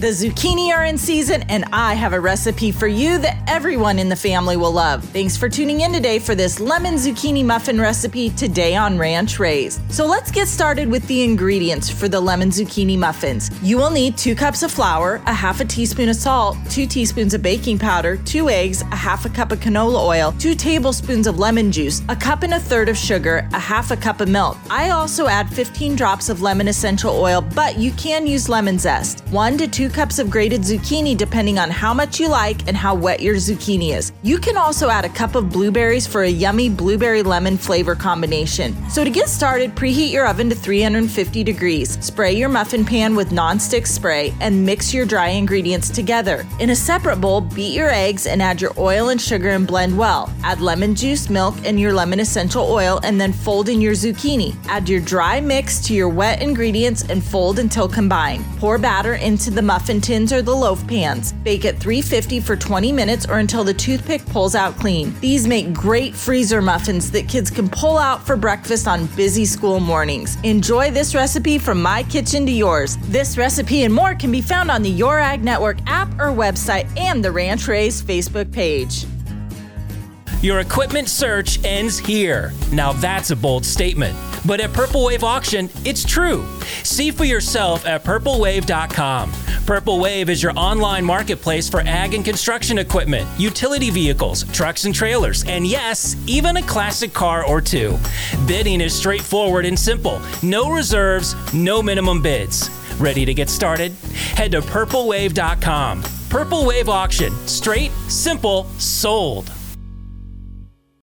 The zucchini are in season, and I have a recipe for you that everyone in the family will love. Thanks for tuning in today for this lemon zucchini muffin recipe today on Ranch Raised. So let's get started with the ingredients for the lemon zucchini muffins. You will need two cups of flour, a half a teaspoon of salt, two teaspoons of baking powder, two eggs, a half a cup of canola oil, two tablespoons of lemon juice, a cup and a third of sugar, a half a cup of milk. I also add 15 drops of lemon essential oil, but you can use lemon zest. One to two cups of grated zucchini depending on how much you like and how wet your zucchini is. You can also add a cup of blueberries for a yummy blueberry lemon flavor combination. So to get started, preheat your oven to 350 degrees. Spray your muffin pan with nonstick spray and mix your dry ingredients together. In a separate bowl, beat your eggs and add your oil and sugar and blend well. Add lemon juice, milk, and your lemon essential oil and then fold in your zucchini. Add your dry mix to your wet ingredients and fold until combined. Pour batter into the muffin tins or the loaf pans. Bake at 350 for 20 minutes or until the toothpick pulls out clean. These make great freezer muffins that kids can pull out for breakfast on busy school mornings. Enjoy this recipe from my kitchen to yours. This recipe and more can be found on the Your Ag Network app or website and the Ranch Raised Facebook page. Your equipment search ends here. Now that's a bold statement. But at Purple Wave Auction, it's true. See for yourself at purplewave.com. Purple Wave is your online marketplace for ag and construction equipment, utility vehicles, trucks and trailers, and yes, even a classic car or two. Bidding is straightforward and simple. No reserves, no minimum bids. Ready to get started? Head to purplewave.com. Purple Wave Auction. Straight, simple, sold.